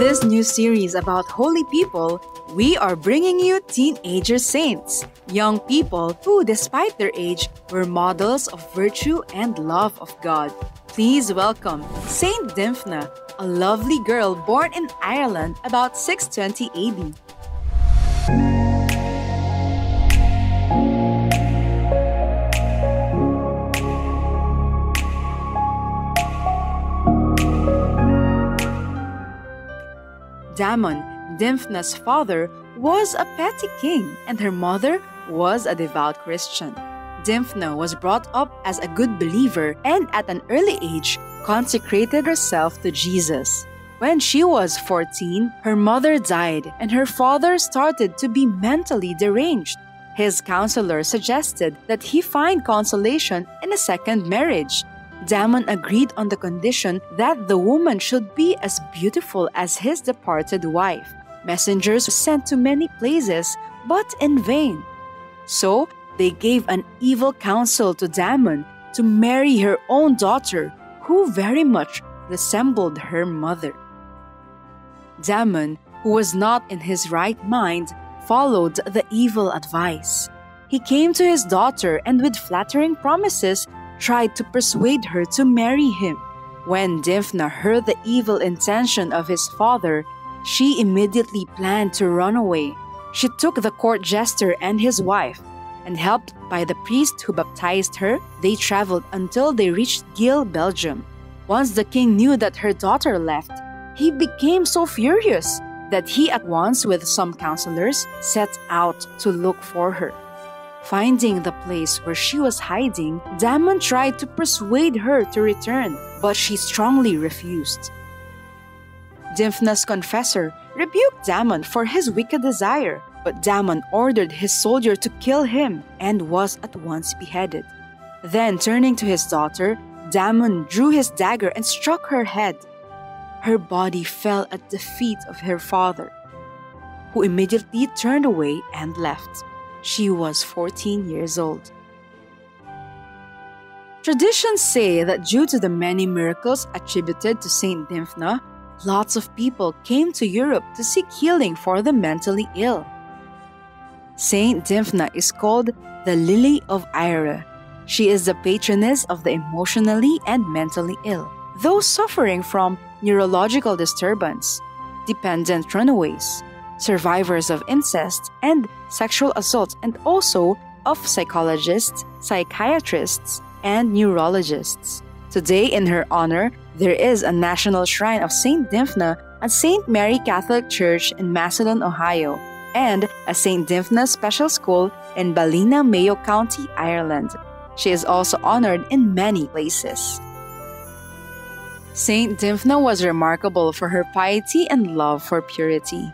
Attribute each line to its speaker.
Speaker 1: this new series about holy people, we are bringing you teenager saints, young people who, despite their age, were models of virtue and love of God. Please welcome Saint Dymphna, a lovely girl born in Ireland about 620 AD. Damon, Dymphna's father, was a petty king, and her mother was a devout Christian. Dymphna was brought up as a good believer and at an early age consecrated herself to Jesus. When she was 14, her mother died and her father started to be mentally deranged. His counselor suggested that he find consolation in a second marriage. Damon agreed on the condition that the woman should be as beautiful as his departed wife. Messengers were sent to many places, but in vain. So they gave an evil counsel to Damon to marry her own daughter, who very much resembled her mother. Damon, who was not in his right mind, followed the evil advice. He came to his daughter and with flattering promises tried to persuade her to marry him. When Dymphna heard the evil intention of his father, she immediately planned to run away. She took the court jester and his wife, and helped by the priest who baptized her, they traveled until they reached Geel, Belgium. Once the king knew that her daughter left, he became so furious that he at once, with some counselors, set out to look for her. Finding the place where she was hiding, Damon tried to persuade her to return, but she strongly refused. Dymphna's confessor rebuked Damon for his wicked desire, but Damon ordered his soldier to kill him and was at once beheaded. Then, turning to his daughter, Damon drew his dagger and struck her head. Her body fell at the feet of her father, who immediately turned away and left. She was 14 years old. Traditions say that due to the many miracles attributed to Saint Dymphna, lots of people came to Europe to seek healing for the mentally ill. Saint Dymphna is called the Lily of Eire. She is the patroness of the emotionally and mentally ill, those suffering from neurological disturbance, dependent runaways, survivors of incest and sexual assault, and also of psychologists, psychiatrists, and neurologists. Today, in her honor, there is a national shrine of St. Dymphna at St. Mary Catholic Church in Massillon, Ohio, and a St. Dymphna Special School in Ballina, Mayo County, Ireland. She is also honored in many places. Saint Dymphna was remarkable for her piety and love for purity.